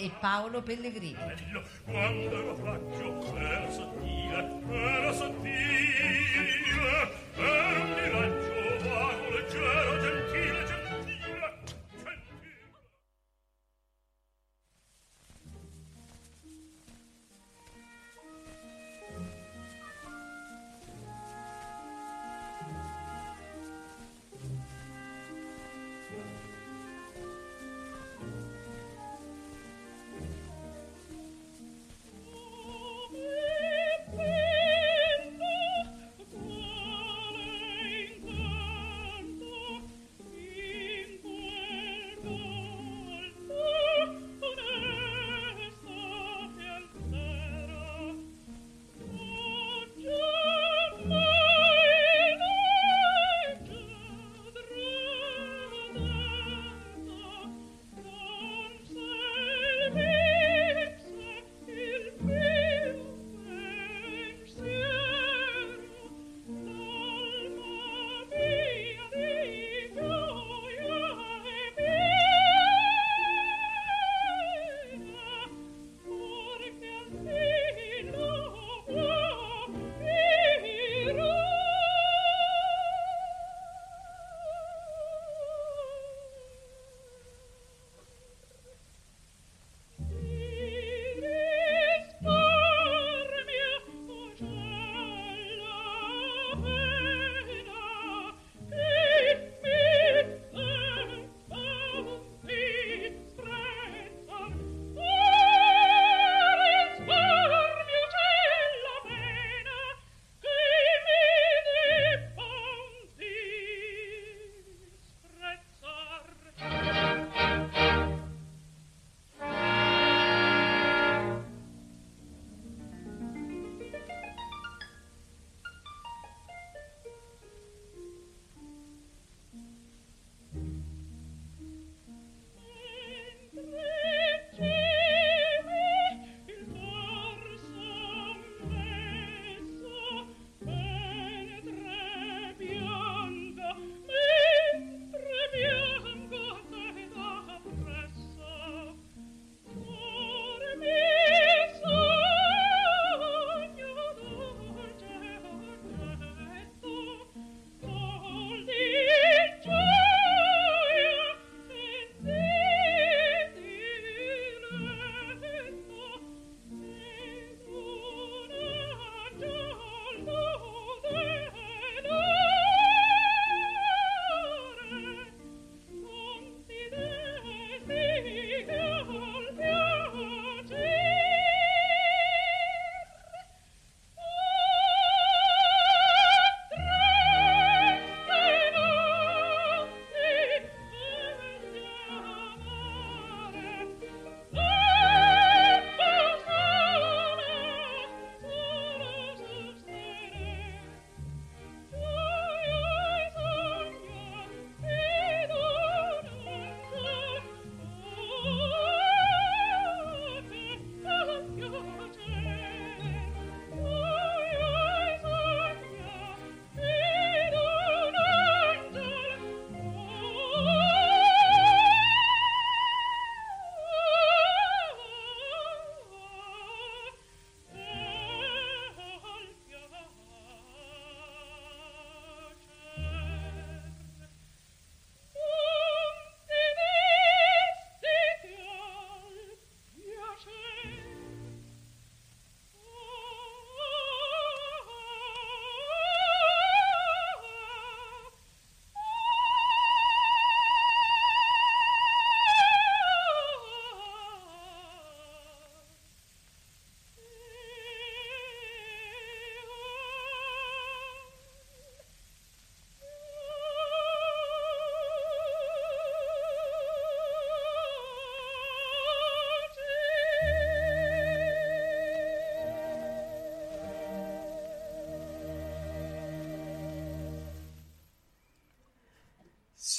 e Paolo Pellegrini. bello. Quando ero faccio, ero sottile, ero sottile, ero un miraggio vago, leggero, gentile,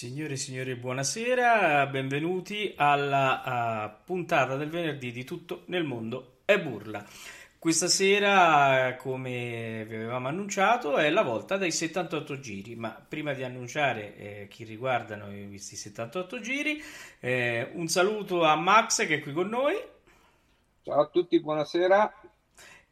Signore e signori, buonasera, benvenuti alla uh, puntata del venerdì di Tutto nel mondo è burla. Questa sera, come vi avevamo annunciato, è la volta dei 78 giri, ma prima di annunciare eh, chi riguardano questi 78 giri, eh, un saluto a Max che è qui con noi. Ciao a tutti, buonasera.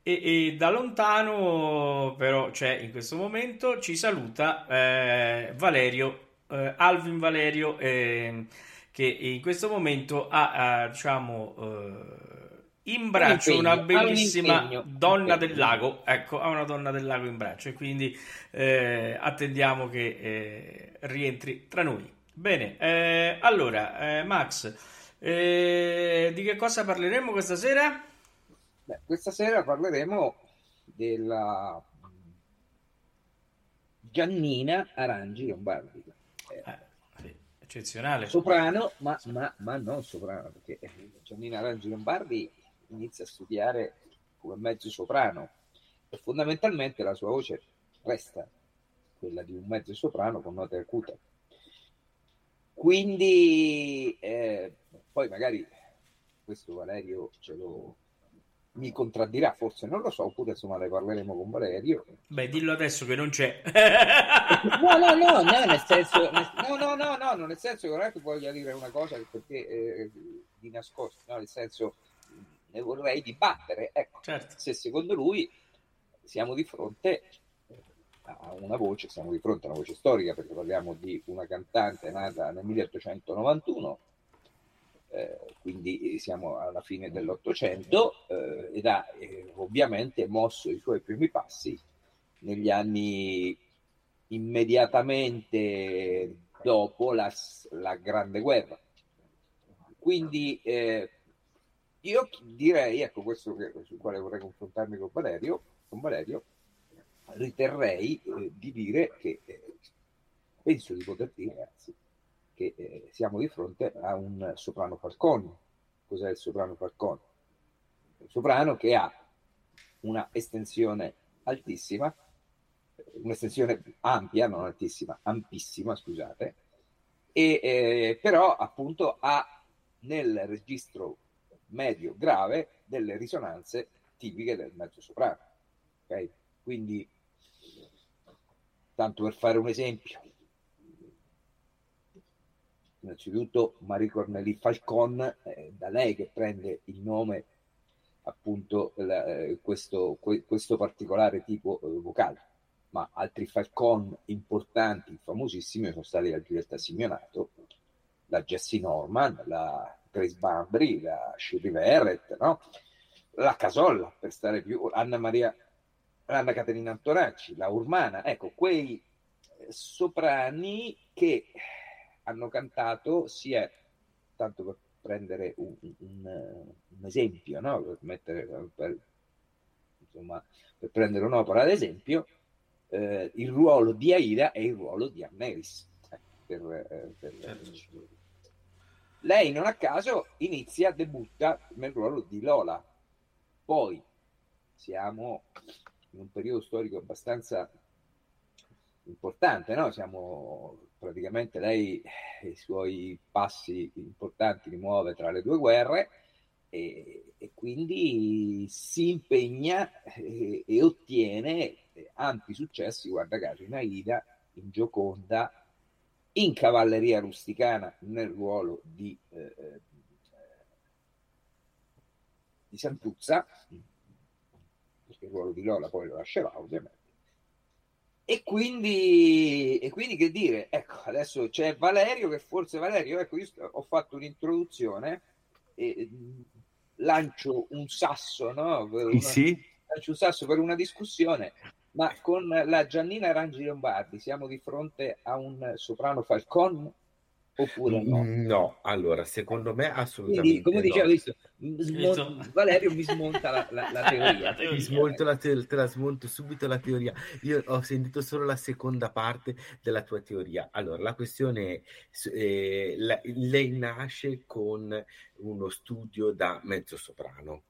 E, e da lontano, però c'è in questo momento, ci saluta eh, Valerio, eh, Alvin Valerio, eh, che in questo momento ha, ha diciamo eh, in braccio una bellissima un donna del lago, ecco, ha una donna del lago in braccio e quindi eh, attendiamo che eh, rientri tra noi. Bene, eh, allora, eh, Max, eh, di che cosa parleremo questa sera? Beh, questa sera parleremo della Giannina Arangi Lombardi. Eccezionale. Soprano, ma, ma, ma non soprano, perché Giannina Arangi Lombardi inizia a studiare come mezzo soprano e fondamentalmente la sua voce resta quella di un mezzo soprano con note acute. Quindi eh, poi magari questo Valerio ce lo mi contraddirà, forse non lo so, oppure insomma ne parleremo con Valerio. Beh, dillo adesso che non c'è. no, no, no, no, nel senso, nel, no, no, no, no, nel senso che non è che voglia dire una cosa perché eh, di nascosto, no, nel senso ne vorrei dibattere. Ecco, certo. se secondo lui siamo di fronte a una voce, siamo di fronte a una voce storica, perché parliamo di una cantante nata nel 1891, eh, quindi siamo alla fine dell'Ottocento, eh, ed ha eh, ovviamente mosso i suoi primi passi negli anni immediatamente dopo la, la Grande Guerra. Quindi eh, io direi, ecco questo che, sul quale vorrei confrontarmi con Valerio, con Valerio riterrei eh, di dire che, eh, penso di poter dire, anzi, che eh, siamo di fronte a un soprano falcone. Cos'è il soprano falcone? Un soprano che ha una estensione altissima, un'estensione ampia, non altissima, ampissima, scusate, e eh, però appunto ha nel registro medio grave delle risonanze tipiche del mezzo soprano. Okay? Quindi, tanto per fare un esempio, innanzitutto Marie Cornelie Falcon, eh, da lei che prende il nome appunto la, eh, questo, que, questo, particolare tipo eh, vocale, ma altri Falcon importanti, famosissimi, sono stati la Giulietta Simeonato, la Jessie Norman, la Grace Barbary, la Shirley Verrett, no? la Casolla, per stare più, Anna Maria, Anna Caterina Antonacci, la Urmana, ecco, quei soprani che hanno cantato sia, tanto per prendere un, un, un esempio, no? per, mettere, per, insomma, per prendere un'opera ad esempio, eh, il ruolo di Aida e il ruolo di Anneris. Eh, per, eh, per, certo lei non a caso inizia, debutta nel ruolo di Lola. Poi siamo in un periodo storico abbastanza importante, no? Siamo praticamente lei i suoi passi importanti li muove tra le due guerre e, e quindi si impegna e, e ottiene ampi successi, guarda caso, in Aida, in Gioconda in cavalleria rusticana nel ruolo di, eh, eh, di Santuzza, perché il ruolo di Lola poi lo lascerà ovviamente. E quindi, e quindi che dire, ecco, adesso c'è Valerio, che forse Valerio, ecco, io ho fatto un'introduzione e lancio un sasso, no? Una, sì. Lancio un sasso per una discussione ma con la Giannina Rangi Lombardi siamo di fronte a un soprano Falcon oppure no? No, allora secondo me assolutamente. Quindi, come dicevo, no. visto, smon- Valerio mi smonta la, la, la teoria. Mi smonto la te- te la smonto subito la teoria. Io ho sentito solo la seconda parte della tua teoria. Allora, la questione è: eh, la, lei nasce con uno studio da mezzo soprano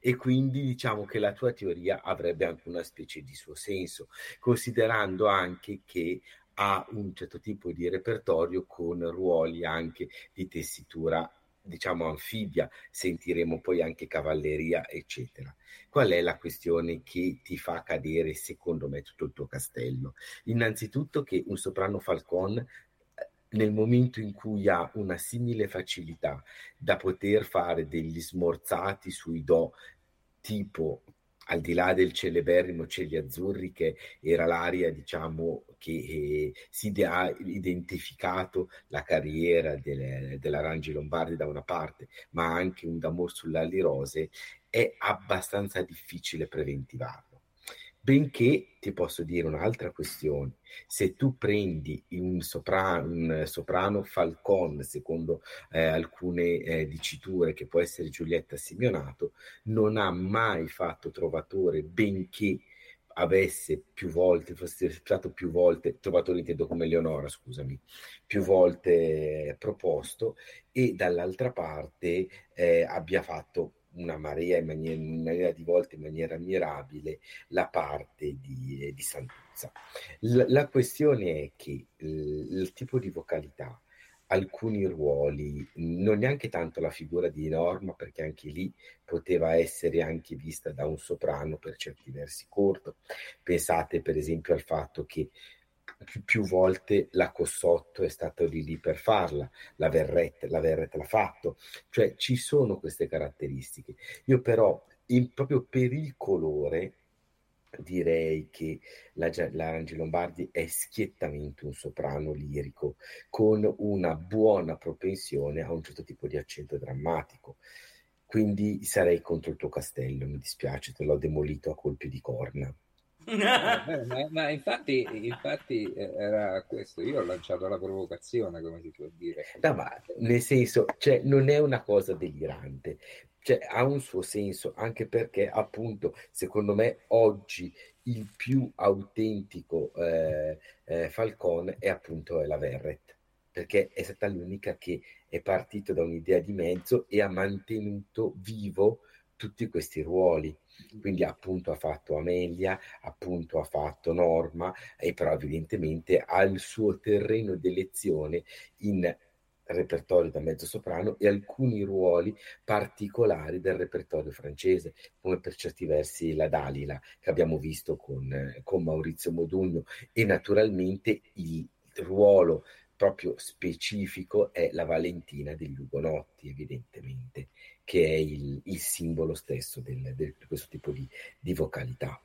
e quindi diciamo che la tua teoria avrebbe anche una specie di suo senso, considerando anche che ha un certo tipo di repertorio con ruoli anche di tessitura diciamo anfibia, sentiremo poi anche cavalleria, eccetera. Qual è la questione che ti fa cadere, secondo me, tutto il tuo castello? Innanzitutto che un soprano falcon nel momento in cui ha una simile facilità da poter fare degli smorzati sui do tipo al di là del celeberrimo Cieli Azzurri, che era l'area, diciamo, che eh, si ha identificato la carriera delle, dell'Arangi Lombardi da una parte, ma anche un D'amor sull'ali rose, è abbastanza difficile preventivarlo. Benché ti posso dire un'altra questione, se tu prendi un soprano, un soprano falcon, secondo eh, alcune eh, diciture, che può essere Giulietta Simeonato, non ha mai fatto trovatore, benché avesse più volte, fosse stato più volte, trovatore intendo come Leonora, scusami, più volte proposto, e dall'altra parte eh, abbia fatto una marea, in maniera, in maniera, di volte in maniera ammirabile la parte di, di Santuzza. La, la, questione è che il, il tipo di vocalità, alcuni ruoli, non neanche tanto la figura di Norma, perché anche lì poteva essere anche vista da un soprano per certi versi corto. Pensate per esempio al fatto che più, volte la Cossotto è stata lì lì per farla, la Verrette, la Verrette l'ha fatto, cioè ci sono queste caratteristiche. Io però, in, proprio per il colore, direi che la, la Rangi Lombardi è schiettamente un soprano lirico con una buona propensione a un certo tipo di accento drammatico. Quindi sarei contro il tuo castello, mi dispiace, te l'ho demolito a colpi di corna. Eh, ma, ma, infatti, infatti eh, era questo, io ho lanciato la provocazione, come si può dire. No, ma nel senso, cioè, non è una cosa delirante, cioè, ha un suo senso, anche perché appunto, secondo me, oggi il più autentico eh, eh, Falcon è appunto la Verret, perché è stata l'unica che è partita da un'idea di mezzo e ha mantenuto vivo tutti questi ruoli quindi appunto ha fatto Amelia, appunto ha fatto Norma e però evidentemente ha il suo terreno di elezione in repertorio da mezzo soprano e alcuni ruoli particolari del repertorio francese, come per certi versi la Dalila che abbiamo visto con, con Maurizio Modugno. E naturalmente il ruolo proprio specifico è la Valentina degli Ugonotti, evidentemente che è il, il simbolo stesso di questo tipo di, di vocalità.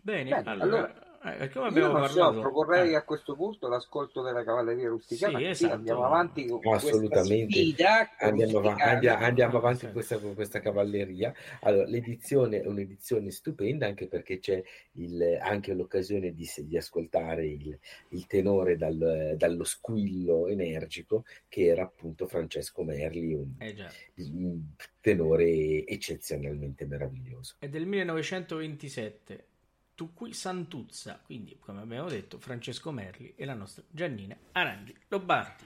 Bene, Bene allora, allora eh, come abbiamo parlato... so, proporrei eh. a questo punto l'ascolto della cavalleria rusticana. Sì, esatto. andiamo avanti con Assolutamente. Andiamo, av- andiamo, andiamo, avanti con questa, con questa, cavalleria. Allora, l'edizione è un'edizione stupenda anche perché c'è il, anche l'occasione di, di ascoltare il, il tenore dal, dallo squillo energico che era appunto Francesco Merli, un, eh un tenore eccezionalmente meraviglioso. È del 1927 Tucqui Santuzza, quindi come abbiamo detto Francesco Merli e la nostra Giannina Arangi Lobbardi.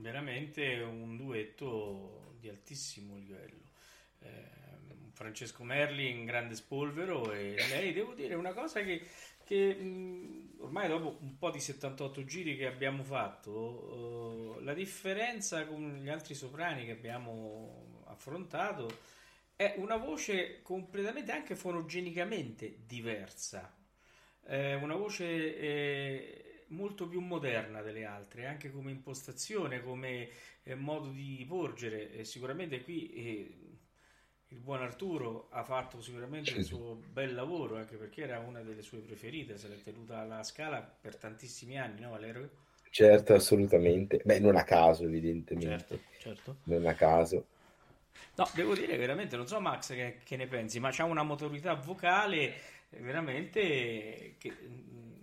Veramente un duetto di altissimo livello. Eh, Francesco Merli in grande spolvero e lei, devo dire, una cosa che, che mh, ormai dopo un po' di 78 giri che abbiamo fatto, uh, la differenza con gli altri soprani che abbiamo affrontato è una voce completamente, anche fonogenicamente diversa, è una voce eh, molto più moderna delle altre, anche come impostazione, come eh, modo di porgere. E sicuramente qui eh, il buon Arturo ha fatto sicuramente il suo bel lavoro, anche perché era una delle sue preferite, se l'è tenuta alla scala per tantissimi anni, no Valerio? Certo, assolutamente. Beh, non a caso, evidentemente. Certo, certo. Non a caso. No, devo dire veramente, non so Max che, che ne pensi, ma c'ha una motorità vocale veramente che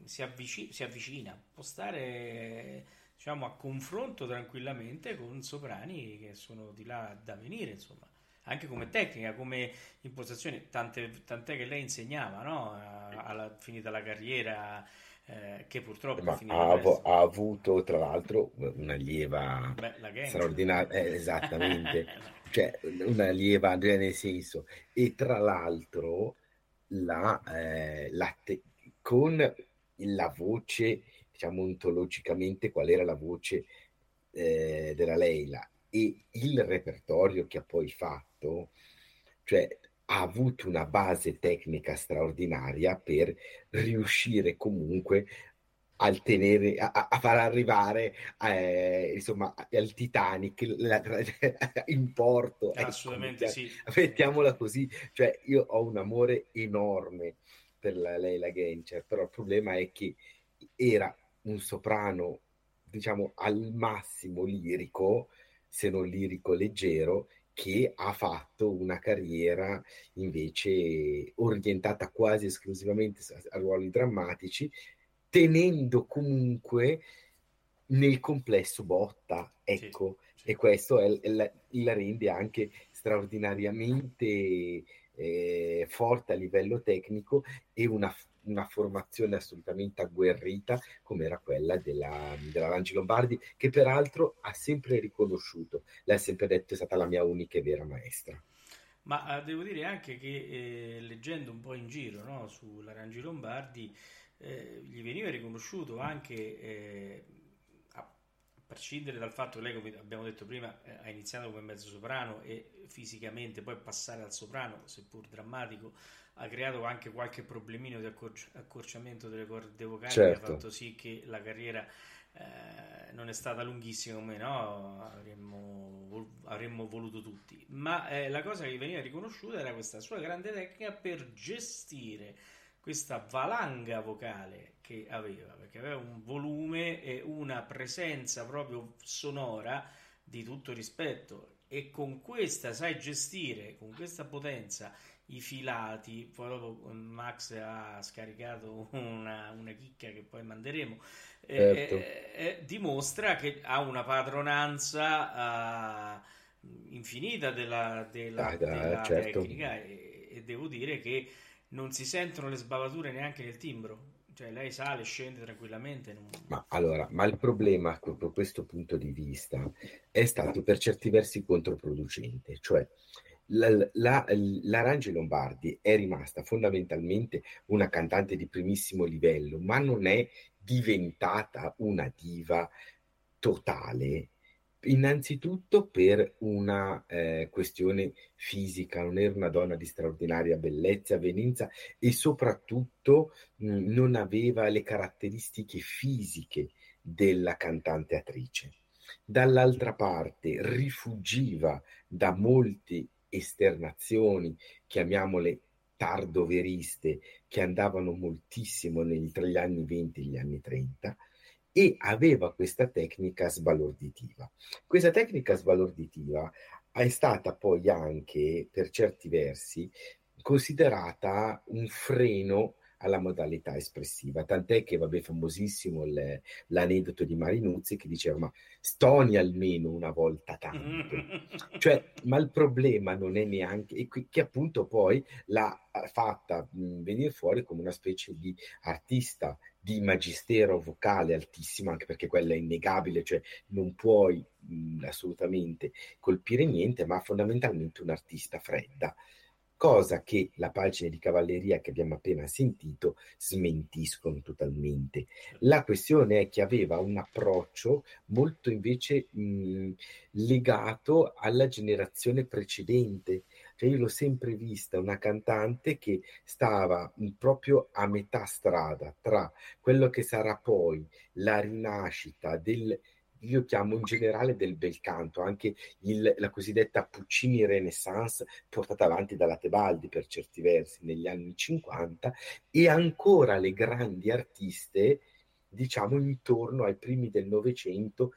si, avvici- si avvicina, può stare diciamo a confronto tranquillamente con soprani che sono di là da venire, insomma. Anche come tecnica, come impostazione, tante, tant'è che lei insegnava, no? Alla, finita la carriera, eh, che purtroppo ha, ha, avuto tra l'altro una lieva Beh, straordinaria, eh, esattamente, cioè una lieva nel senso, e tra l'altro la, eh, la te- con la voce, diciamo ontologicamente, qual era la voce eh, della Leila e il repertorio che ha poi fatto, cioè ha avuto una base tecnica straordinaria per riuscire comunque a, tenere, a, a far arrivare eh, insomma, al Titanic la, in porto. Ecco, Assolutamente ecco, sì. Mettiamola così, cioè io ho un amore enorme per la, lei, la Gencher, però il problema è che era un soprano, diciamo, al massimo lirico, se non lirico leggero, che ha fatto una carriera invece orientata quasi esclusivamente a ruoli drammatici, tenendo comunque nel complesso botta, ecco, sì, sì. e questo è, è la, la, rende anche straordinariamente eh, forte a livello tecnico e una una formazione assolutamente agguerrita come era quella della, della Langi Lombardi, che peraltro ha sempre riconosciuto, lei ha sempre detto è stata la mia unica e vera maestra. Ma eh, devo dire anche che eh, leggendo un po' in giro no, sulla Rangi Lombardi, eh, gli veniva riconosciuto anche, eh, a prescindere dal fatto che lei, come abbiamo detto prima, eh, ha iniziato come mezzo soprano e fisicamente poi passare al soprano, seppur drammatico, ha creato anche qualche problemino di accorci- accorciamento delle corde vocali certo. che ha fatto sì che la carriera eh, non è stata lunghissima come no avremmo, avremmo voluto tutti ma eh, la cosa che veniva riconosciuta era questa sua grande tecnica per gestire questa valanga vocale che aveva perché aveva un volume e una presenza proprio sonora di tutto rispetto e con questa sai gestire con questa potenza i filati, poi dopo Max ha scaricato una, una chicca che poi manderemo, certo. eh, eh, dimostra che ha una padronanza uh, infinita della, della, ah, della certo. tecnica e, e, devo dire che non si sentono le sbavature neanche nel timbro. Cioè lei sale, scende tranquillamente. Non... Ma allora, ma il problema da questo punto di vista è stato per certi versi controproducente, cioè la, la, la Rangi Lombardi è rimasta fondamentalmente una cantante di primissimo livello, ma non è diventata una diva totale. Innanzitutto per una eh, questione fisica, non era una donna di straordinaria bellezza, avvenenza e soprattutto mh, non aveva le caratteristiche fisiche della cantante attrice. Dall'altra parte rifuggiva da molti esternazioni, chiamiamole tardoveriste, che andavano moltissimo negli, tra gli anni 20 e gli anni 30, e aveva questa tecnica sbalorditiva. Questa tecnica sbalorditiva è stata poi anche, per certi versi, considerata un freno alla modalità espressiva, tant'è che vabbè famosissimo il, l'aneddoto di Marinuzzi che diceva ma stoni almeno una volta tanto, cioè ma il problema non è neanche che appunto poi l'ha fatta venire fuori come una specie di artista di magistero vocale altissimo, anche perché quella è innegabile, cioè non puoi mh, assolutamente colpire niente, ma fondamentalmente un artista fredda cosa che la pagina di cavalleria che abbiamo appena sentito smentiscono totalmente. La questione è che aveva un approccio molto invece mh, legato alla generazione precedente. Cioè io l'ho sempre vista una cantante che stava proprio a metà strada tra quello che sarà poi la rinascita del, io chiamo in generale del bel canto, anche il, la cosiddetta Puccini Renaissance portata avanti dalla Tebaldi per certi versi negli anni 50 e ancora le grandi artiste diciamo intorno ai primi del Novecento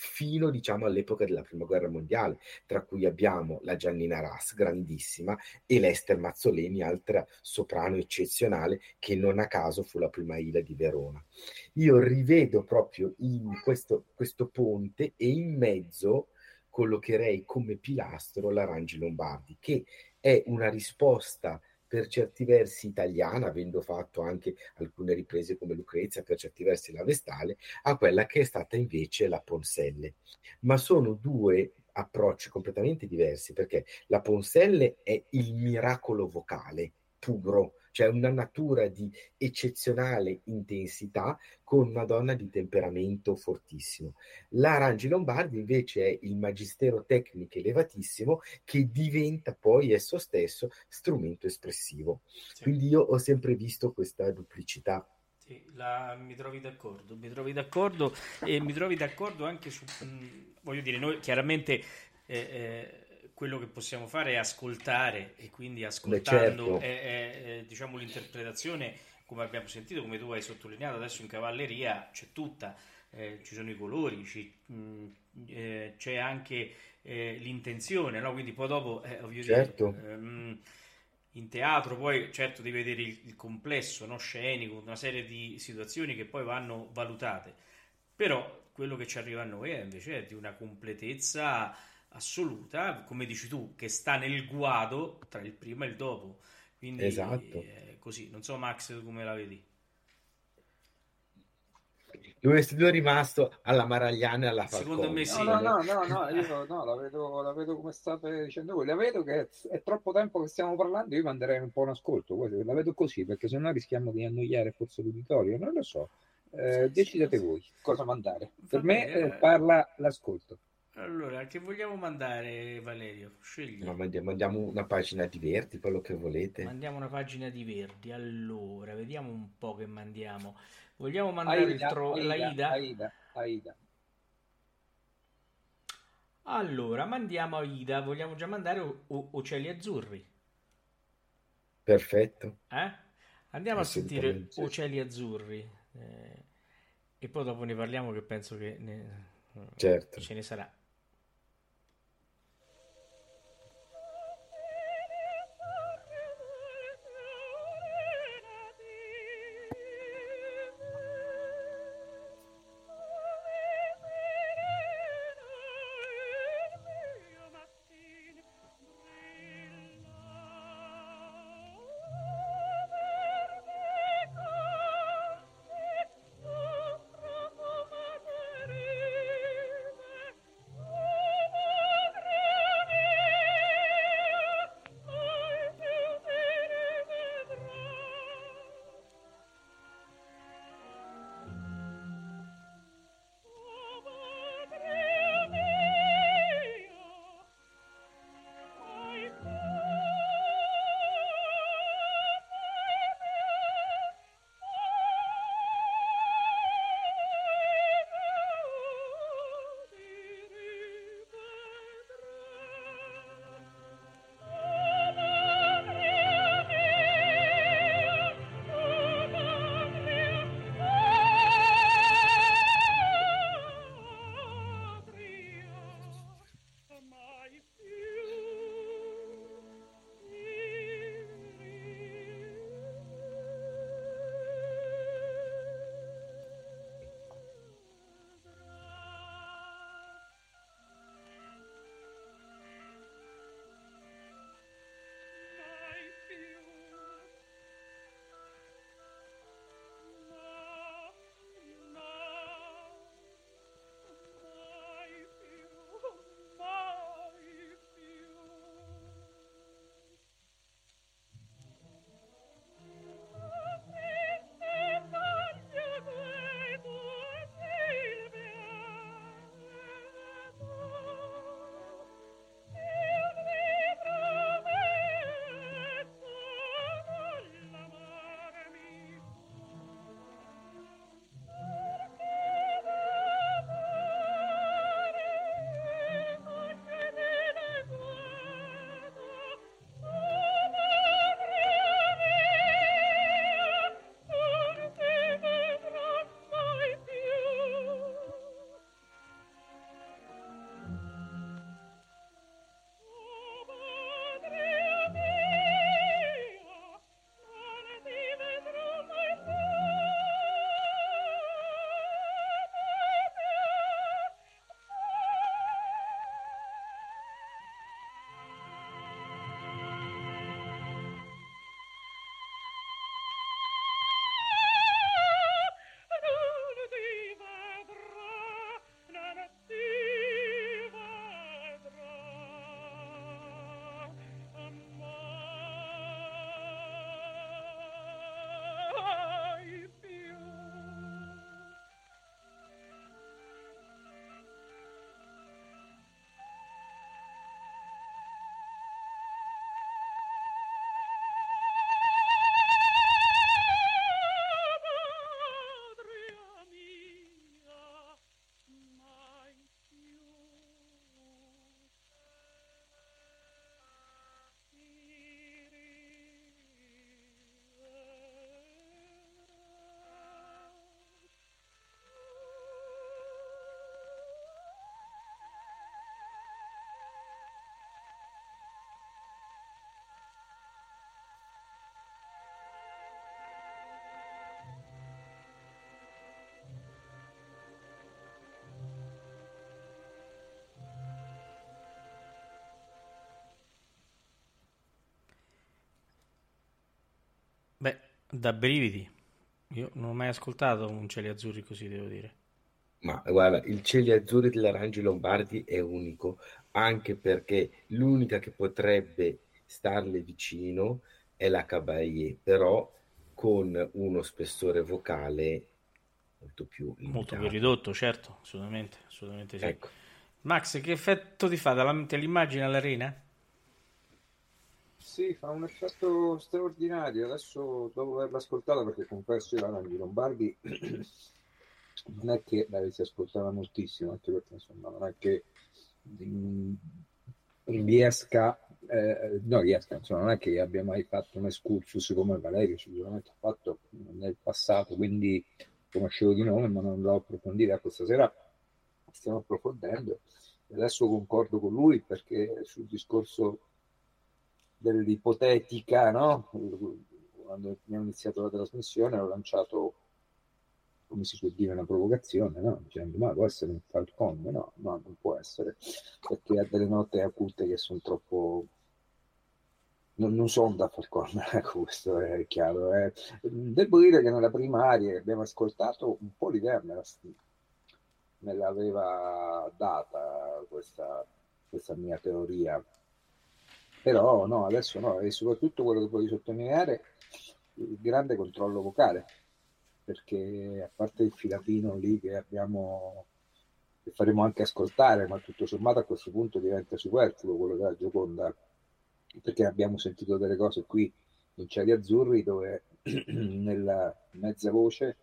fino diciamo all'epoca della prima guerra mondiale, tra cui abbiamo la Giannina Ras, grandissima, e l'Ester Mazzoleni, altra soprano eccezionale, che non a caso fu la prima Ila di Verona. Io rivedo proprio in questo, questo ponte e in mezzo collocherei come pilastro la Rangi Lombardi, che è una risposta per certi versi italiana, avendo fatto anche alcune riprese come Lucrezia, per certi versi la Vestale, a quella che è stata invece la Ponselle. Ma sono due approcci completamente diversi, perché la Ponselle è il miracolo vocale puro, cioè una natura di eccezionale intensità con una donna di temperamento fortissimo. La Rangi Lombardi invece è il magistero tecnico elevatissimo che diventa poi esso stesso strumento espressivo. Sì. Quindi io ho sempre visto questa duplicità. Sì, la, mi trovi d'accordo, mi trovi d'accordo e mi trovi d'accordo anche su, mh, mm, voglio dire, noi chiaramente eh, eh, quello che possiamo fare è ascoltare e quindi ascoltando Beh, certo. è, è, è, diciamo, l'interpretazione, come abbiamo sentito, come tu hai sottolineato adesso in cavalleria, c'è tutta, eh, ci sono i colori, ci, mh, mm, eh, c'è anche eh, l'intenzione, no? quindi poi dopo, eh, certo. dire, ehm, in teatro poi certo devi vedere il, il complesso no? scenico, una serie di situazioni che poi vanno valutate, però quello che ci arriva a noi è invece di una completezza assoluta, come dici tu, che sta nel guado tra il prima e il dopo. Quindi esatto. così, non so Max come la vedi. Lui è rimasto alla Maragliana e alla Falcone. Secondo me sì. No, no, no, no, io no, la vedo, la vedo come state dicendo voi. La vedo che è, è, troppo tempo che stiamo parlando, io manderei un po' un ascolto. La vedo così, perché se no rischiamo di annoiare forse l'uditorio, non lo so. Eh, sì, decidete sì, voi cosa mandare. Per me eh, parla l'ascolto. Allora, che vogliamo mandare, Valerio? Scegli. No, mandiamo, mandiamo, una pagina di Verdi, quello che volete. Mandiamo una pagina di Verdi. Allora, vediamo un po' che mandiamo. Vogliamo mandare Aida, il tro- Aida, la Ida? Aida, Aida. Allora, mandiamo Aida. Vogliamo già mandare o- o- Ocelli Azzurri? Perfetto. Eh? Andiamo a sentire Ocelli Azzurri. Eh, e poi dopo ne parliamo che penso che ne... certo. ce ne sarà. Da brividi. Io non ho mai ascoltato un cieli azzurri così, devo dire. Ma guarda, il cieli azzurri dell'Arangi Lombardi è unico, anche perché l'unica che potrebbe starle vicino è la Caballé, però con uno spessore vocale molto più Molto più ridotto, certo, assolutamente, assolutamente sì. Ecco. Max, che effetto ti fa davanti all'immagine all'arena? Sì, fa un effetto straordinario. Adesso, dopo averla ascoltata, perché confesso io la di Lombardi, non è che la si ascoltava moltissimo, anche perché insomma non è che riesca, eh, no, riesca, insomma, non è che abbia mai fatto un excursus come Valerio, sicuramente ha fatto nel passato, quindi conoscevo di nome, ma non l'ho approfondita. Ecco, stasera stiamo approfondendo. Adesso concordo con lui perché sul discorso dell'ipotetica, no? Quando abbiamo iniziato la trasmissione ho lanciato, come si può dire, una provocazione, no? Dicendo, ma può essere un Falcon? No, no, non può essere, perché ha delle note acute che sono troppo... Non, non sono da Falcon, ecco, questo è chiaro. eh. Devo dire che nella primaria che abbiamo ascoltato un po' l'idea me, la, me l'aveva data questa, questa mia teoria, però no, adesso no, e soprattutto quello che voglio sottolineare, il grande controllo vocale, perché a parte il filatino lì che abbiamo, che faremo anche ascoltare, ma tutto sommato a questo punto diventa superfluo quello della Gioconda, perché abbiamo sentito delle cose qui in Cieli Azzurri dove nella mezza voce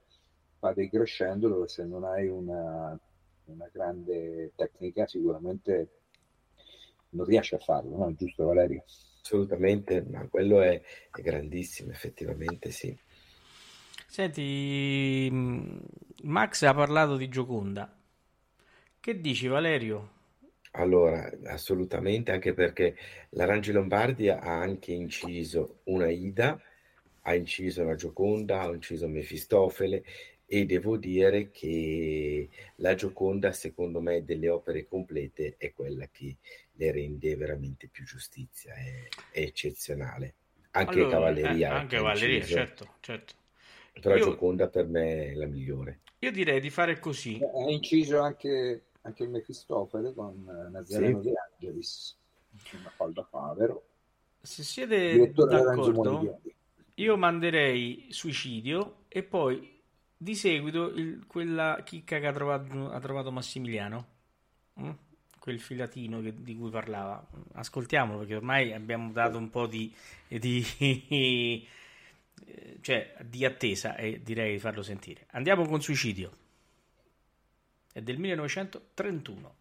fa dei crescendo dove se non hai una, una grande tecnica sicuramente non riesci a farlo, no? Giusto Valerio? Assolutamente, ma quello è, è grandissimo, effettivamente sì. Senti, mh, Max ha parlato di Gioconda. Che dici, Valerio? Allora, assolutamente, anche perché l'Arangi Lombardi ha anche inciso una Ida, ha inciso una Gioconda, ha inciso Mefistofele e devo dire che la Gioconda, secondo me, delle opere complete è quella che le rende veramente più giustizia, è, è eccezionale. Anche Allora, Cavalleria eh, anche inciso, certo, certo. però Io, Gioconda per me è la migliore. io direi di fare così. Ha inciso anche, anche il Mefistofele con eh, Nazareno Sì, De Angelis, una falda favero, Se siete d'accordo, io manderei suicidio e poi di seguito il- quella chicca che ha trovato, ha trovato Massimiliano, mm? quel filatino che- di cui parlava. Ascoltiamolo perché ormai abbiamo dato un po' di, di, eh, cioè, di attesa e direi di farlo sentire. Andiamo con suicidio. È del 1931.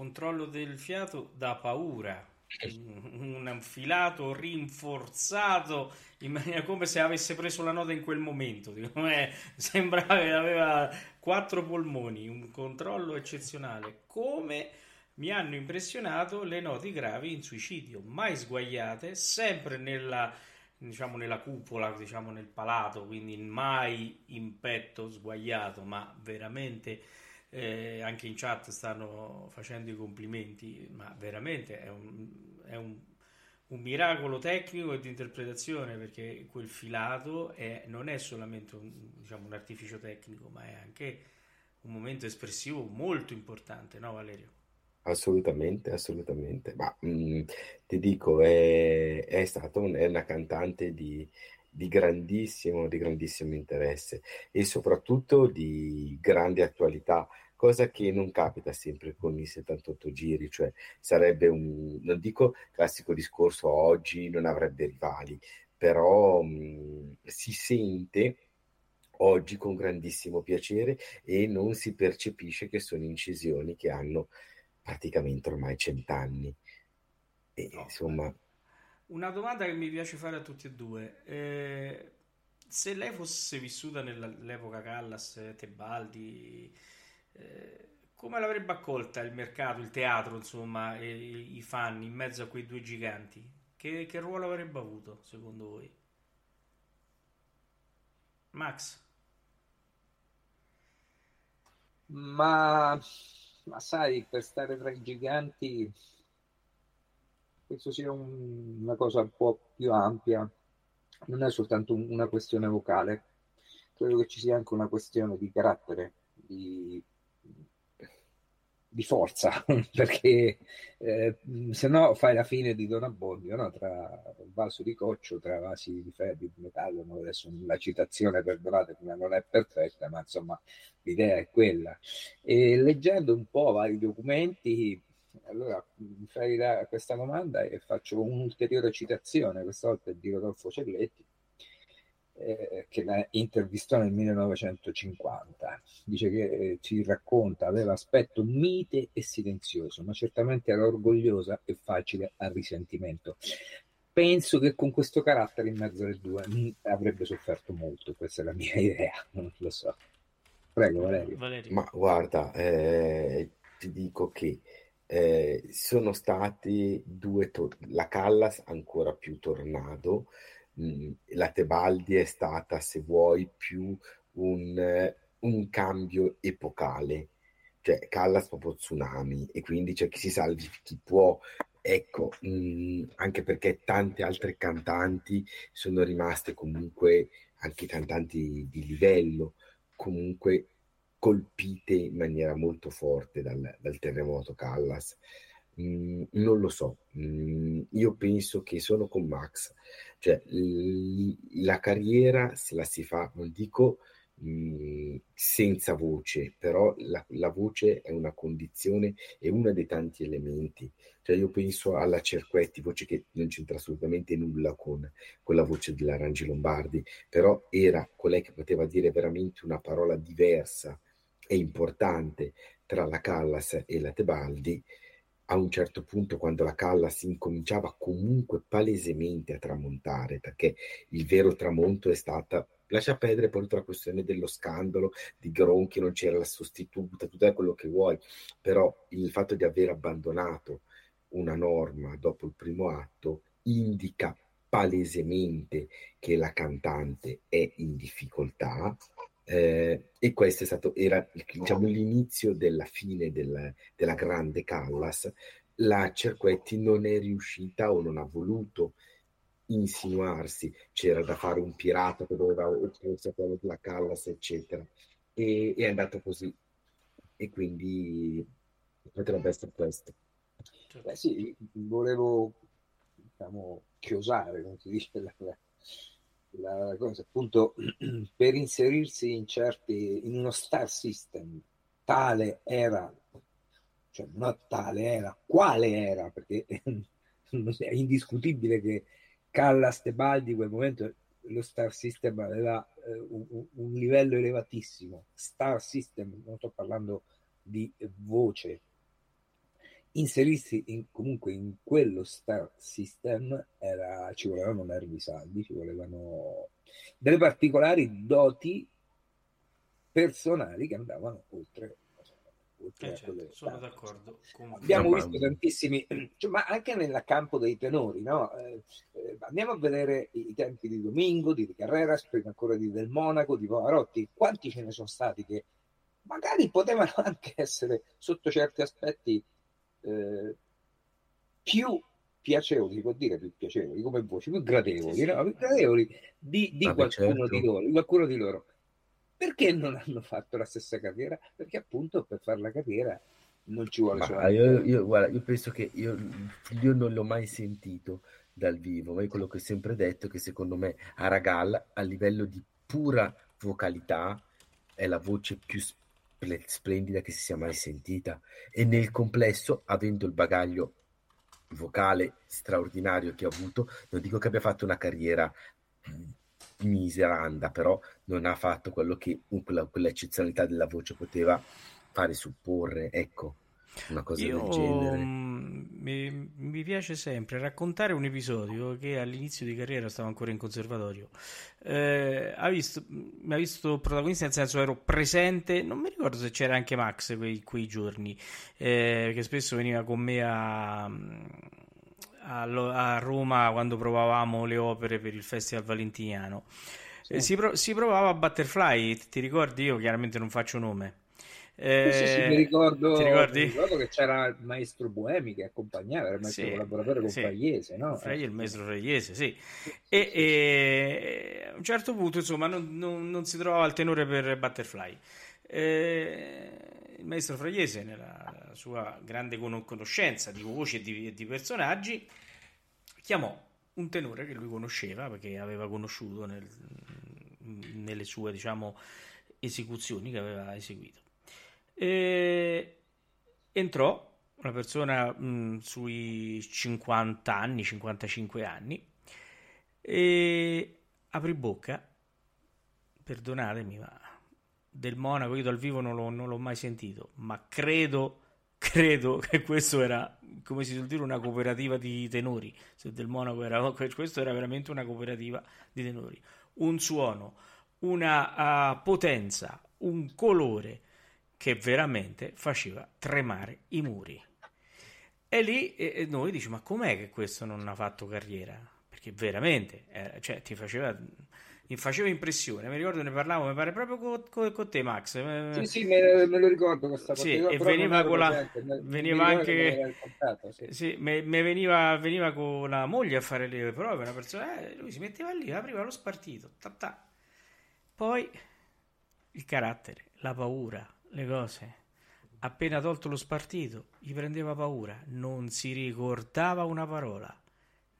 Controllo del fiato da paura un filato rinforzato in maniera come se avesse preso la nota in quel momento. Eh, sembrava che aveva quattro polmoni, un controllo eccezionale. Come mi hanno impressionato le note gravi in suicidio, mai sguagliate, sempre nella, diciamo, nella cupola, diciamo nel palato, quindi mai in petto sguagliato, ma veramente eh, anche in chat stanno facendo i complimenti, ma veramente è un, è un, un miracolo tecnico e di interpretazione perché quel filato è, non è solamente un, diciamo, un artificio tecnico, ma è anche un momento espressivo molto importante, no Valerio? Assolutamente, assolutamente. Ma mh, mm, ti dico, è, è stata un, una cantante di, di grandissimo, di grandissimo interesse e soprattutto di grande attualità, cosa che non capita sempre con i 78 giri, cioè sarebbe un, non dico classico discorso oggi non avrebbe rivali, però mh, si sente oggi con grandissimo piacere e non si percepisce che sono incisioni che hanno praticamente ormai cent'anni. E, no, insomma, una domanda che mi piace fare a tutti e due. Eh, se lei fosse vissuta nell'epoca Callas, Tebaldi, eh, come l'avrebbe accolta il mercato, il teatro, insomma, e, i fan in mezzo a quei due giganti? Che, che ruolo avrebbe avuto, secondo voi? Max? Ma, ma sai, per stare tra i giganti penso sia un, una cosa un po' più ampia, non è soltanto un, una questione vocale, credo che ci sia anche una questione di carattere, di, di forza, perché eh, se no fai la fine di Don Abbondio, no? tra vaso di coccio, tra vasi di ferro, di metallo, no? adesso la citazione, perdonatemi, non è perfetta, ma insomma l'idea è quella. E leggendo un po' vari documenti, allora mi fai a questa domanda e faccio un'ulteriore citazione, questa volta di Rodolfo Celletti, eh, che la intervistò nel 1950. Dice che eh, ci racconta, aveva aspetto mite e silenzioso, ma certamente era orgogliosa e facile al risentimento. Penso che con questo carattere in mezzo alle due mh, mm, avrebbe sofferto molto, questa è la mia idea, non lo so. Prego Valerio. Valerio. Ma guarda, eh, ti dico che eh, sono stati due, to- la Callas ancora più tornado, mh, mm, la Tebaldi è stata, se vuoi, più un, un cambio epocale, cioè Callas proprio tsunami e quindi c'è chi si salvi chi può. Ecco, mh, mm, anche perché tante altre cantanti sono rimaste comunque, anche cantanti di livello, comunque colpite in maniera molto forte dal, dal terremoto Callas. Mm, non lo so, mm, io penso che sono con Max, cioè l- la carriera se la si fa, non dico mm, senza voce, però la, la, voce è una condizione, è uno dei tanti elementi. Cioè io penso alla Cerquetti, voce che non c'entra assolutamente nulla con, con la voce dell'Arangi Lombardi, però era colei che poteva dire veramente una parola diversa è importante tra la Callas e la Tebaldi, a un certo punto quando la Callas incominciava comunque palesemente a tramontare, perché il vero tramonto è stata lascia perdere poi tutta la questione dello scandalo di Gronchi, non c'era la sostituta, tutto quello che vuoi, però il fatto di aver abbandonato una norma dopo il primo atto indica palesemente che la cantante è in difficoltà eh, e questo è stato, era diciamo, l'inizio della fine del, della grande Callas. La Cerquetti non è riuscita o non ha voluto insinuarsi, c'era da fare un pirata che doveva opporsi quello della Callas, eccetera. E è andato così. E quindi potrebbe essere questo. Beh, sì, volevo diciamo, chiosare, come si dice, la, la cosa appunto per inserirsi in certi in uno star system tale era cioè non tale era quale era perché è indiscutibile che Callas Tebaldi in quel momento lo star system aveva eh, un, un, livello elevatissimo. Star system non sto parlando di voce inserirsi in, comunque in quello star system era, ci volevano nervi saldi, ci volevano delle particolari doti personali che andavano oltre eh certo, sono d'accordo. Con... Abbiamo visto tantissimi, cioè, ma anche nel campo dei tenori, no? eh, eh, andiamo a vedere i tempi di Domingo, di Carreras, prima ancora di Del Monaco, di Pavarotti. Quanti ce ne sono stati che magari potevano anche essere sotto certi aspetti eh, più piacevoli, si può dire più piacevoli come voci, più gradevoli, sì, sì. No? più gradevoli di, di qualcuno, certo. di loro, qualcuno di loro. Perché non hanno fatto la stessa carriera? Perché appunto per fare la carriera non ci vuole solo. Io, io, guarda, io penso che io, io, non l'ho mai sentito dal vivo, ma è quello che ho sempre detto che secondo me Aragal a livello di pura vocalità è la voce più splendida che si sia mai sentita. E nel complesso avendo il bagaglio vocale straordinario che ha avuto non dico che abbia fatto una carriera miseranda, però non ha fatto quello che quella, quell'eccezionalità della voce poteva fare supporre, ecco, una cosa Io, del genere. Mm, mi, mi, piace sempre raccontare un episodio che all'inizio di carriera stavo ancora in conservatorio. Eh, ha visto, mi ha visto protagonista, nel senso ero presente, non mi ricordo se c'era anche Max quei, quei giorni, eh, che spesso veniva con me a a, Roma quando provavamo le opere per il Festival Valentiniano. Sì. Eh, si, pro- si, provava a Butterfly, ti ricordi? Io chiaramente non faccio nome. Eh, sì, sì, mi ricordo, mi ricordo, che c'era il maestro Boemi che accompagnava, era il maestro sì, collaboratore con sì. Fraiese, no? Fraiese, il maestro Fraiese, sì. E, e, a un certo punto, insomma, non, non, non si trovava il tenore per Butterfly. Eh, il maestro Fraiese, nella sua grande conoscenza di voci e di, di, personaggi, chiamò un tenore che lui conosceva perché aveva conosciuto nel, nelle sue diciamo, esecuzioni che aveva eseguito. E entrò una persona mh, sui 50 anni, 55 anni, e aprì bocca, perdonatemi, ma del Monaco io dal vivo non, lo, non l'ho mai sentito, ma credo, credo che questo era, come si suol dire, una cooperativa di tenori. Se del Monaco era, questo era veramente una cooperativa di tenori. Un suono, una uh, potenza, un colore che veramente faceva tremare i muri. E lì e noi diciamo, ma com'è che questo non ha fatto carriera? Perché veramente, eh, cioè, ti faceva mi faceva impressione. Mi ricordo ne parlavo, mi pare proprio con, con, con te, Max. Sì, sì, me, me lo ricordo questa cosa. Sì, e veniva con la. Veniva anche. Sì. Sì, me, me veniva, veniva, con la moglie a fare le prove. Una persona, eh, lui si metteva lì, apriva lo spartito. Ta, ta. Poi il carattere, la paura, le cose. Appena tolto lo spartito, gli prendeva paura, non si ricordava una parola.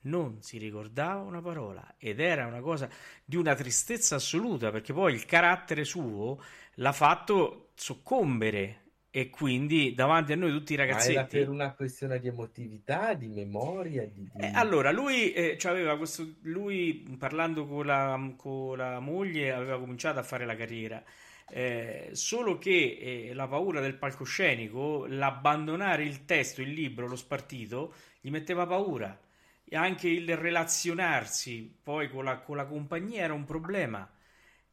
Non si ricordava una parola. Ed era una cosa di una tristezza assoluta perché poi il carattere suo l'ha fatto soccombere. E quindi davanti a noi tutti i ragazzetti Ma era per una questione di emotività, di memoria di, di... Eh, allora lui, eh, aveva questo, lui parlando con la, con la, moglie aveva cominciato a fare la carriera eh, solo che eh, la paura del palcoscenico l'abbandonare il testo, il libro, lo spartito gli metteva paura e anche il relazionarsi poi con la, con la compagnia era un problema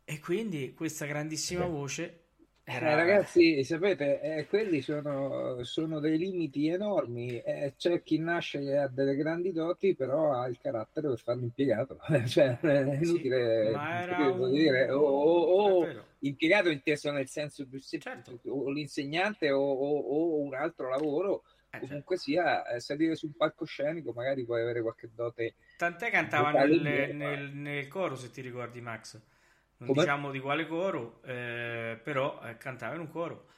e quindi questa grandissima Beh. voce era... Eh, ragazzi, sapete, eh, quelli sono, sono, dei limiti enormi. Eh, c'è chi nasce e ha delle grandi doti, però ha il carattere per farlo impiegato. cioè, è inutile sì, un... dire, o, o, o impiegato inteso nel senso più semplice, certo. o l'insegnante o, o, un altro lavoro eh, comunque certo. sia eh, salire sul palcoscenico magari puoi avere qualche dote tant'è cantava nel, nel, nel, coro se ti ricordi Max non Come? diciamo di quale coro eh, però eh, cantava in un coro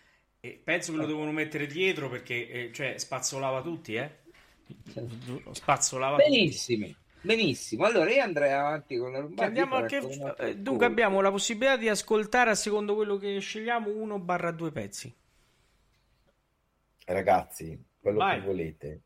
e penso che lo devono mettere dietro perché eh, cioè, spazzolava tutti eh spazzolava benissimo tutti. Benissimo, allora io andrei avanti con la Lombardia. Che... Dunque abbiamo la possibilità di ascoltare a secondo quello che scegliamo uno barra due pezzi. Ragazzi, quello Vai. che volete.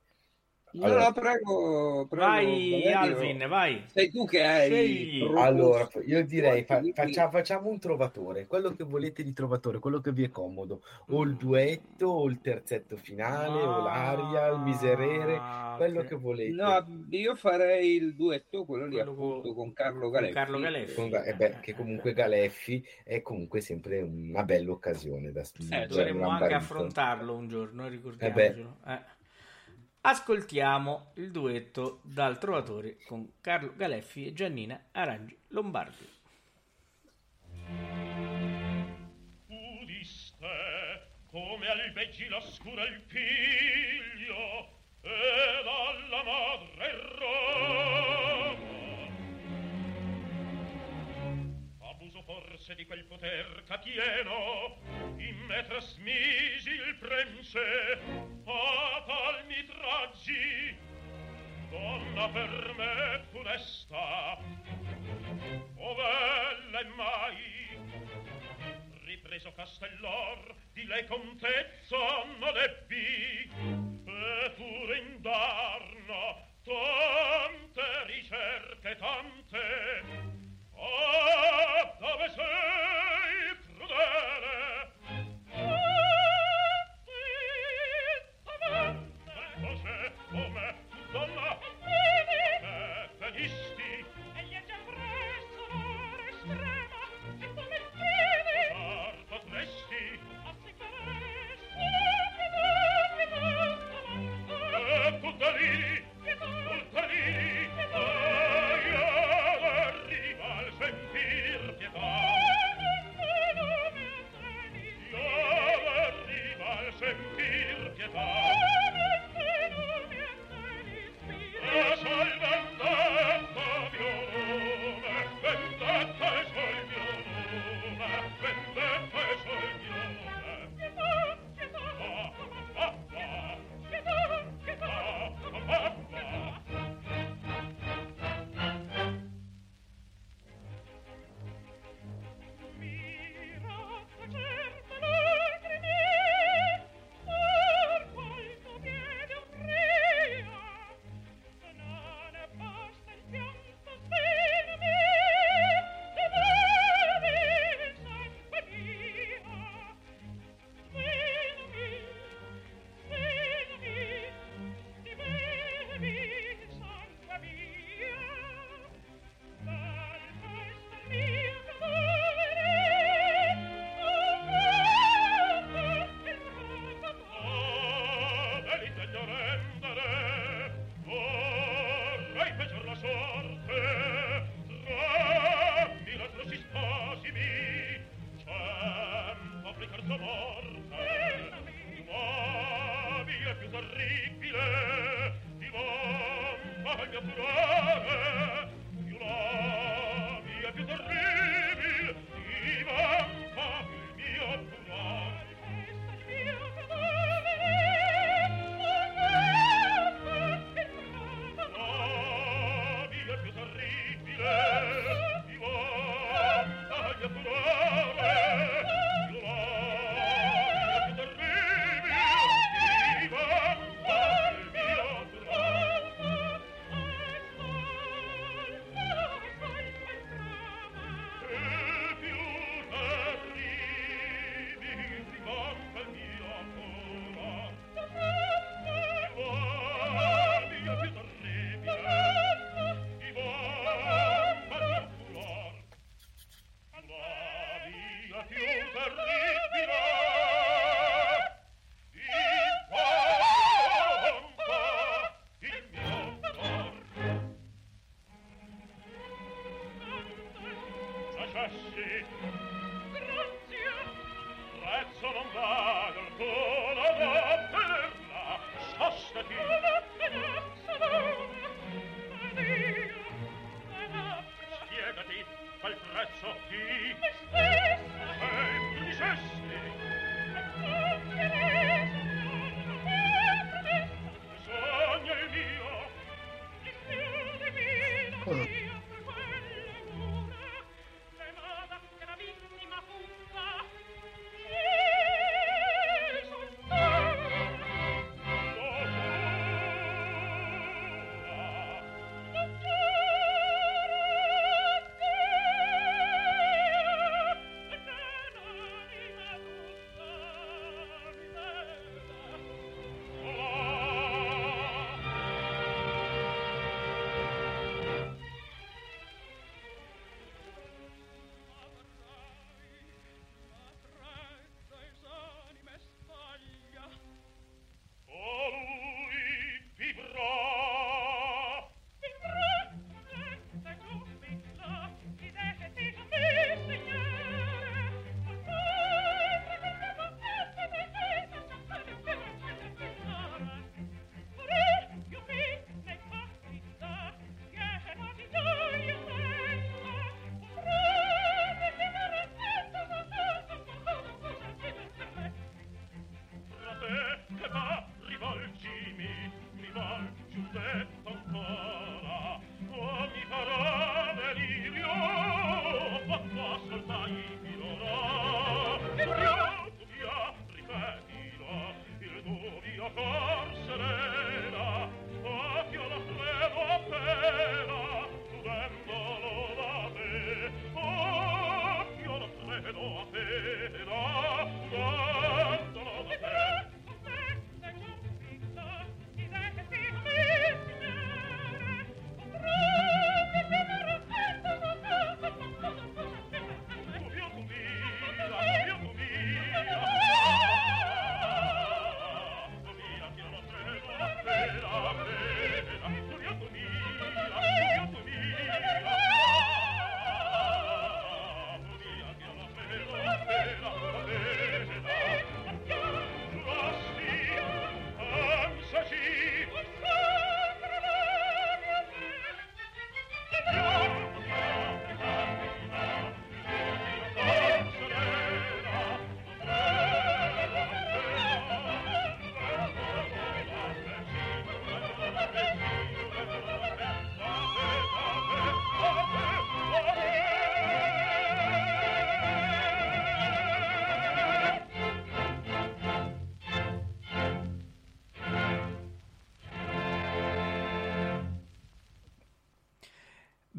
No, Allora- no, prego, prego, Vai. Alvin, vai. Sei tu che hai Allora, io direi fa- faccia- facciamo un trovatore, quello che volete di trovatore, quello che vi è comodo, o il duetto, o il terzetto finale, o l'aria, il miserere, Ah, quello ok. che volete. No, io farei il duetto, quello lì Quello appunto con- con Carlo con Galeffi. Carlo Galeffi. Con eh beh, che comunque Galeffi è comunque sempre una bella occasione da Eh, spingere. dovremmo anche affrontarlo un giorno, ricordiamocelo. Eh. Ascoltiamo il duetto dal Trovatore con Carlo Galeffi e Giannina Arangi Lombardi. udiste come albeggi l'oscura il figlio ed alla madre Roma forse di quel poter ch'atieno in me trasmisi il prense fatal mi traggi donna per me funesta o bella mai. Ripreso Castellor di lei contezza non ebbi e pure indarno tante ricerche tante Ab, dove sei, crudele, più per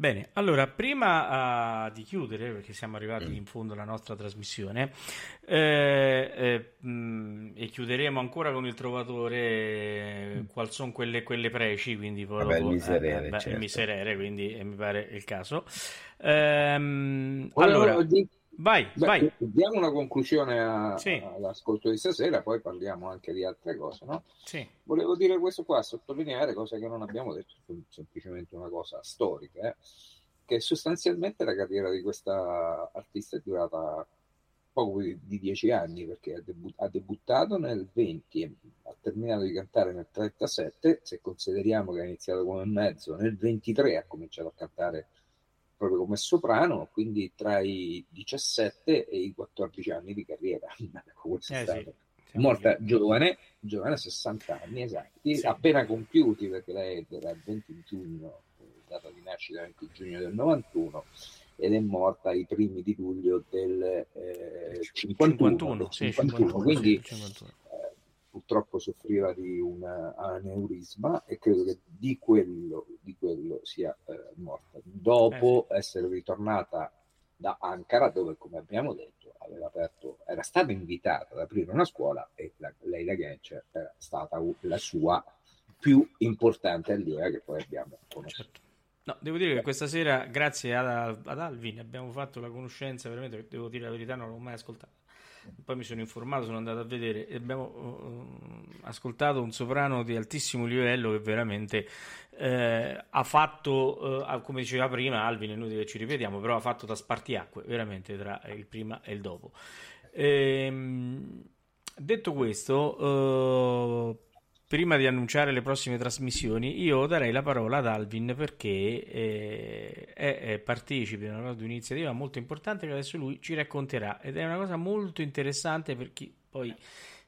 Bene, allora prima uh, di chiudere, perché siamo arrivati in fondo alla nostra trasmissione, eh, eh, mh, e chiuderemo ancora con il trovatore eh, quali sono quelle, quelle preci, quindi poi Vabbè, il dopo- miserere, eh, beh, il certo. miserere, quindi eh, mi pare il caso. Ehm, Volevo allora, di- vai, beh, vai. diamo una conclusione a- Sì. all'ascolto di stasera, poi parliamo anche di altre cose, no? Sì, Volevo dire questo qua, sottolineare cose che non abbiamo detto, sem- semplicemente una cosa storica, eh, che sostanzialmente la carriera di questa artista è durata poco più di dieci anni, perché ha, debu- ha debuttato nel 20 e ha terminato di cantare nel 37, se consideriamo che ha iniziato come mezzo, nel 23 ha cominciato a cantare proprio come soprano, quindi tra i 17 e i 14 anni di carriera. Ecco, Eh, morta giovane, giovane 60 anni esatti, Sì. appena compiuti perché lei era il 20 giugno, data di nascita 20 giugno del 91 ed è morta i primi di luglio del eh, 51, 51, del sì, 51, 51, quindi sì, 51. Purtroppo soffriva di un aneurisma e credo che di quello, di quello sia eh, morta. Dopo essere ritornata da Ankara, dove come abbiamo detto aveva aperto, era stata invitata ad aprire una scuola e la, lei la Gencer era stata la sua più importante allieva che poi abbiamo conosciuto. Certo. No, devo dire che questa sera, grazie ad, ad Alvin, abbiamo fatto la conoscenza, veramente, devo dire la verità, non l'ho mai ascoltata. Poi mi sono informato, sono andato a vedere e abbiamo eh, ascoltato un soprano di altissimo livello che veramente eh, ha fatto, eh, come diceva prima Alvin, è inutile che ci ripetiamo, però ha fatto da spartiacque veramente tra il prima e il dopo. Ehm, detto questo, eh, prima di annunciare le prossime trasmissioni, io darei la parola ad Alvin perché eh, è, è partecipe di una di un'iniziativa molto importante che adesso lui ci racconterà ed è una cosa molto interessante per chi poi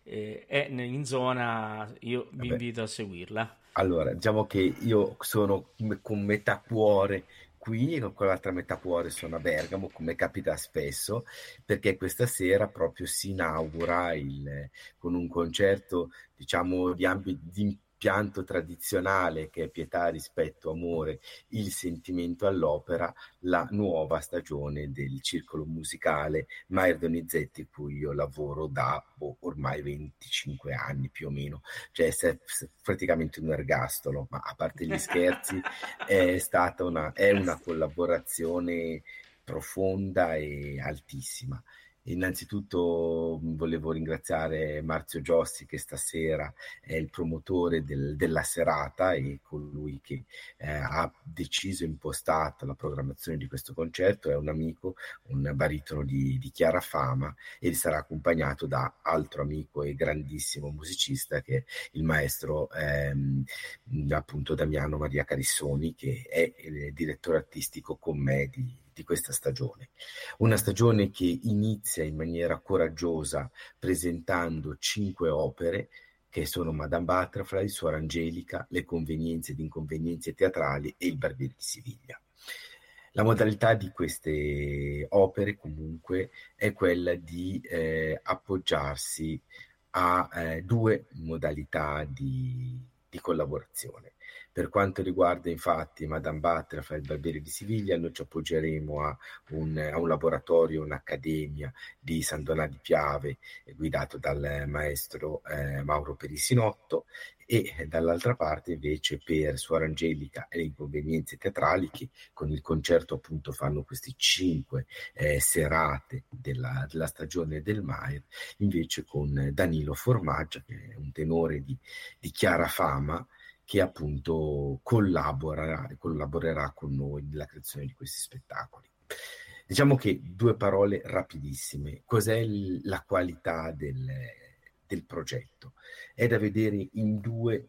eh, è in zona, io vi Vabbè. invito a seguirla. Allora, diciamo che io sono con metà cuore qui e con l'altra metà cuore sono a Bergamo, come capita spesso, perché questa sera proprio si inaugura il- con un concerto, diciamo, di, ambi- di impianto tradizionale che è pietà, rispetto, amore, il sentimento all'opera, la nuova stagione del circolo musicale. Maier Donizetti, cui io lavoro da boh, ormai 25 anni più o meno. Cioè se- praticamente un ergastolo, ma a parte gli scherzi è stata una, è una collaborazione profonda e altissima. Innanzitutto mh, volevo ringraziare Marzio Giossi che stasera è il promotore del- della serata e colui che eh, ha deciso e impostato la programmazione di questo concerto, è un amico, un baritono di, di chiara fama e sarà accompagnato da altro amico e grandissimo musicista che è il maestro ehm, appunto Damiano Maria Carissoni che è il direttore artistico con me di, di questa stagione. Una stagione che inizia in maniera coraggiosa presentando cinque opere che sono Madame Butterfly, Suor Angelica, Le convenienze ed inconvenienze teatrali e Il Barbiere di Siviglia. La modalità di queste opere comunque è quella di eh, appoggiarsi a eh, due modalità di, di collaborazione. Per quanto riguarda infatti Madame Batra fra il Barbiere di Siviglia, noi ci appoggeremo a un, a un laboratorio, un'accademia di San Donà di Piave, guidato dal maestro eh, Mauro Perissinotto, e eh, dall'altra parte invece per Suora Angelica e le inconvenienze teatrali che con il concerto appunto fanno queste cinque eh, serate della, della, stagione del Maier, invece con Danilo Formaggia, che è un tenore di, di chiara fama, che appunto collaborerà, collaborerà con noi nella creazione di questi spettacoli. Diciamo che due parole rapidissime. Cos'è l- la qualità del, del progetto? È da vedere in due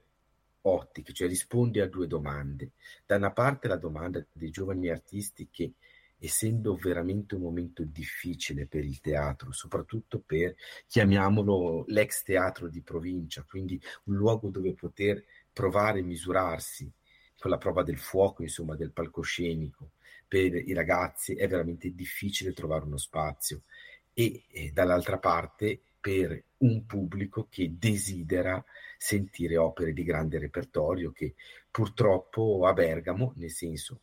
ottiche, cioè risponde a due domande. Da una parte la domanda dei giovani artisti che essendo veramente un momento difficile per il teatro, soprattutto per, chiamiamolo, l'ex teatro di provincia, quindi un luogo dove poter provare a misurarsi con la prova del fuoco, insomma, del palcoscenico, per i ragazzi è veramente difficile trovare uno spazio e, e dall'altra parte per un pubblico che desidera sentire opere di grande repertorio che purtroppo a Bergamo, nel senso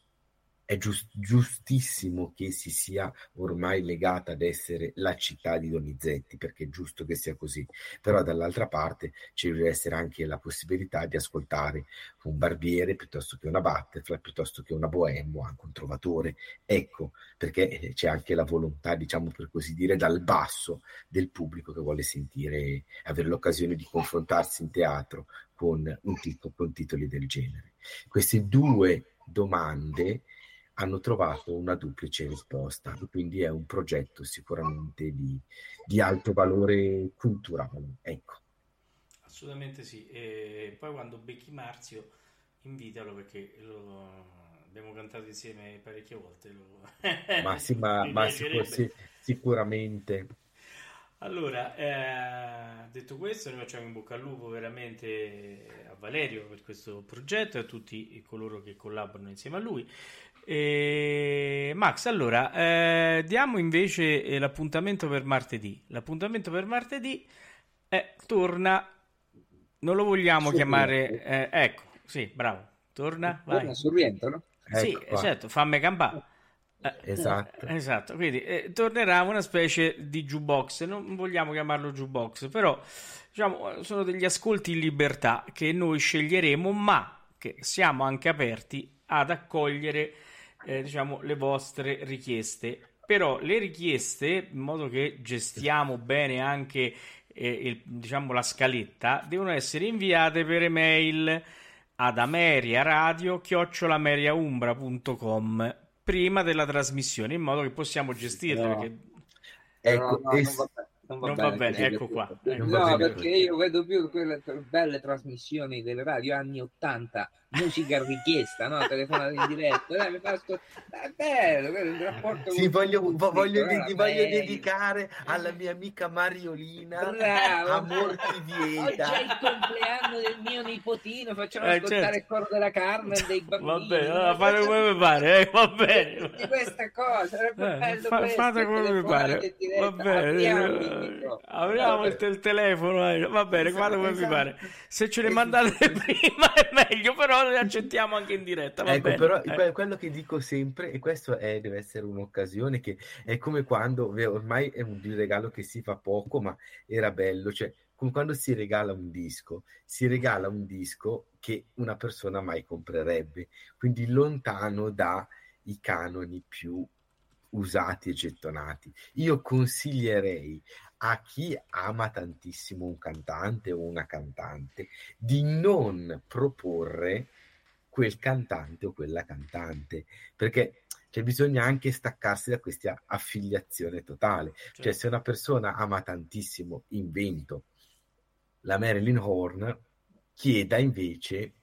è giust- giustissimo che si sia ormai legata ad essere la città di Donizetti, perché è giusto che sia così, però dall'altra parte ci deve essere anche la possibilità di ascoltare un barbiere piuttosto che una butterfly, piuttosto che una bohème o anche un trovatore, ecco, perché c'è anche la volontà, diciamo per così dire, dal basso del pubblico che vuole sentire, avere l'occasione di confrontarsi in teatro con, un titolo, con titoli del genere. Queste due domande hanno trovato una duplice risposta, quindi è un progetto sicuramente di, di alto valore culturale. Ecco. Assolutamente sì, e poi quando becchi Marzio invitalo perché lo abbiamo cantato insieme parecchie volte. Lo... ma sì, ma, ma sicur- sì, sicuramente. Allora, eh, detto questo, noi facciamo in bocca al lupo veramente a Valerio per questo progetto e a tutti coloro che collaborano insieme a lui. E... Max, allora, eh, diamo invece eh, l'appuntamento per martedì. L'appuntamento per martedì è, torna, non lo vogliamo sì, chiamare, eh, ecco, sì, bravo, torna, torna sul rientro, no? Sì, ecco certo, fammi campare. Eh, esatto. esatto, quindi eh, tornerà una specie di jukebox, non vogliamo chiamarlo jukebox, però diciamo, sono degli ascolti in libertà che noi sceglieremo, ma che siamo anche aperti ad accogliere eh, diciamo, le vostre richieste. Però le richieste, in modo che gestiamo bene anche eh, il, diciamo, la scaletta, devono essere inviate per email ad ameriaradio.com prima della trasmissione, in modo che possiamo gestirle. No. Perché... Ecco, no, no, non va bene non va, non va bene, bene ecco qua. Ecco. No, perché io vedo più quelle belle trasmissioni delle radio anni 80, musica richiesta, no? telefonata in diretta. Dai, mi fa ascol- è bello, il rapporto sì, voglio, vo- voglio, di- voglio dedicare alla mia amica Mariolina Bravo. Amor ti vieta. Oggi è il compleanno del mio nipotino, facciamo eh, ascoltare certo. il coro della Carmen dei bambini. Va bene, allora, fate come mi pare, eh, va bene. Di questa cosa, sarebbe eh, bello fa- fate come mi pare. Va bene. Apriamo il, il telefono, eh. va bene, esatto, fate come esatto. vi pare. Se ce le mandate prima è meglio, però le accettiamo anche in diretta. Va ecco, bene. però eh. quello che dico sempre, e questo è, deve essere un'occasione che è come quando ormai è un regalo che si fa poco, ma era bello, cioè come quando si regala un disco, si regala un disco che una persona mai comprerebbe, quindi lontano dai canoni più usati e gettonati. Io consiglierei a chi ama tantissimo un cantante o una cantante di non proporre quel cantante o quella cantante, perché cioè, bisogna anche staccarsi da questa affiliazione totale. Certo. Cioè, se una persona ama tantissimo invento la Marilyn Horn, chieda invece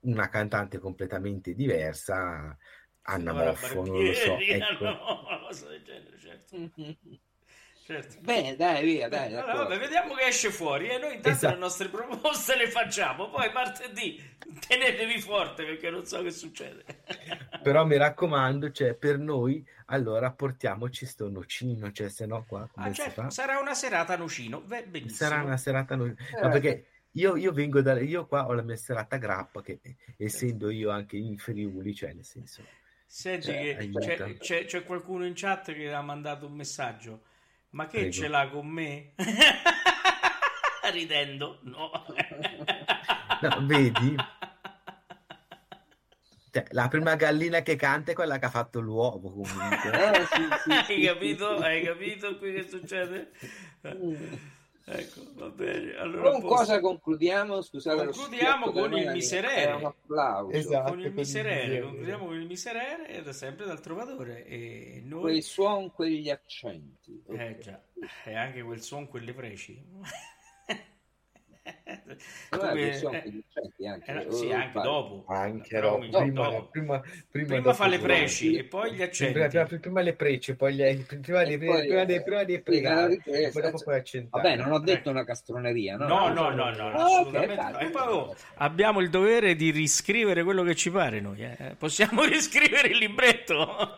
una cantante completamente diversa, Anna Moffo, non lo so. Ecco. No, una cosa del genere, certo. Certo. Bene, dai, via, dai. Allora, vabbè, vediamo che esce fuori e noi intanto esatto. le nostre proposte le facciamo, poi martedì tenetevi forte perché non so che succede. Però mi raccomando, cioè, per noi, allora portiamoci sto nocino, cioè se no qua come ah, certo, sarà una serata nocino, Beh, benissimo. Sarà una serata nocino, eh. ma perché io, io vengo da io qua ho la mia serata grappa che essendo io anche in Friuli, cioè nel senso Senti, cioè, c'è, c'è- c'è qualcuno in chat che ha mandato un messaggio. Ma che Prego. ce l'ha con me? Ridendo, no. No, vedi? Cioè, la prima gallina che canta è quella che ha fatto l'uovo comunque. Eh, sì, sì, Hai sì, capito? sì, sì. Hai capito qui che succede? Ecco, va bene. Allora, Con a posto. cosa concludiamo? Scusate, Concludiamo con da il miserere. Un applauso. Esatto. con il con il miserere, concludiamo con il miserere ed è sempre dal trovatore. E noi, Quei suoni, quegli accenti. eh Ok. già, e anche quel suon, quelle preci. Guarda Come- eh, anche. eh, no, Oh, sì, anche dopo. Anche mi- prima, dopo. prima, prima, Prima dopo fa le preci e poi gli accenti. Prima, prima- prima le prece, poi gli, prima, di, poi- prima, di, prima pregare, di- poi dopo puoi accentare. Vabbè, non ho detto una castroneria, no? No, no, no, no, Ah, ok, assolutamente vai, no. E poi oh, abbiamo il dovere di riscrivere quello che ci pare noi. eh. Possiamo riscrivere il libretto.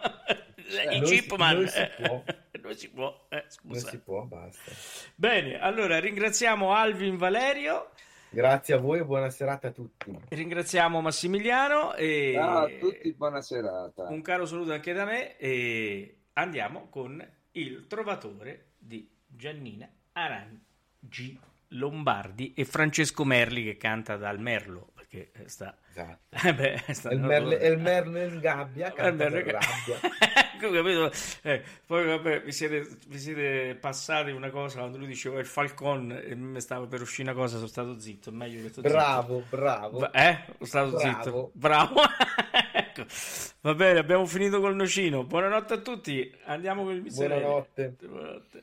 I non si- Chipman. non si può. Non si può, eh, Non si può, basta. Bene, allora ringraziamo Alvin Valerio, Grazie a voi e buona serata a tutti. ringraziamo Massimiliano e Ciao a tutti, buona serata. un caro saluto anche da me e andiamo con il trovatore di Giannina Arangi Lombardi e Francesco Merli che canta dal Merlo perché eh, sta Esatto. Eh beh, sta- Il merle, il merle in gabbia, Eh, canta merle- per rabbia. Capito? Eh, poi vabbè, vi siete, vi siete passati una cosa quando lui diceva il Falcon e mi stava per uscire una cosa, sono stato zitto. è Meglio che sto zitto. Bravo, bravo. Va- Eh? Sono stato Bravo. zitto. Bravo. ecco. Va bene, abbiamo finito col nocino. Buonanotte a tutti. Andiamo con il miserere. Buonanotte. Buonanotte.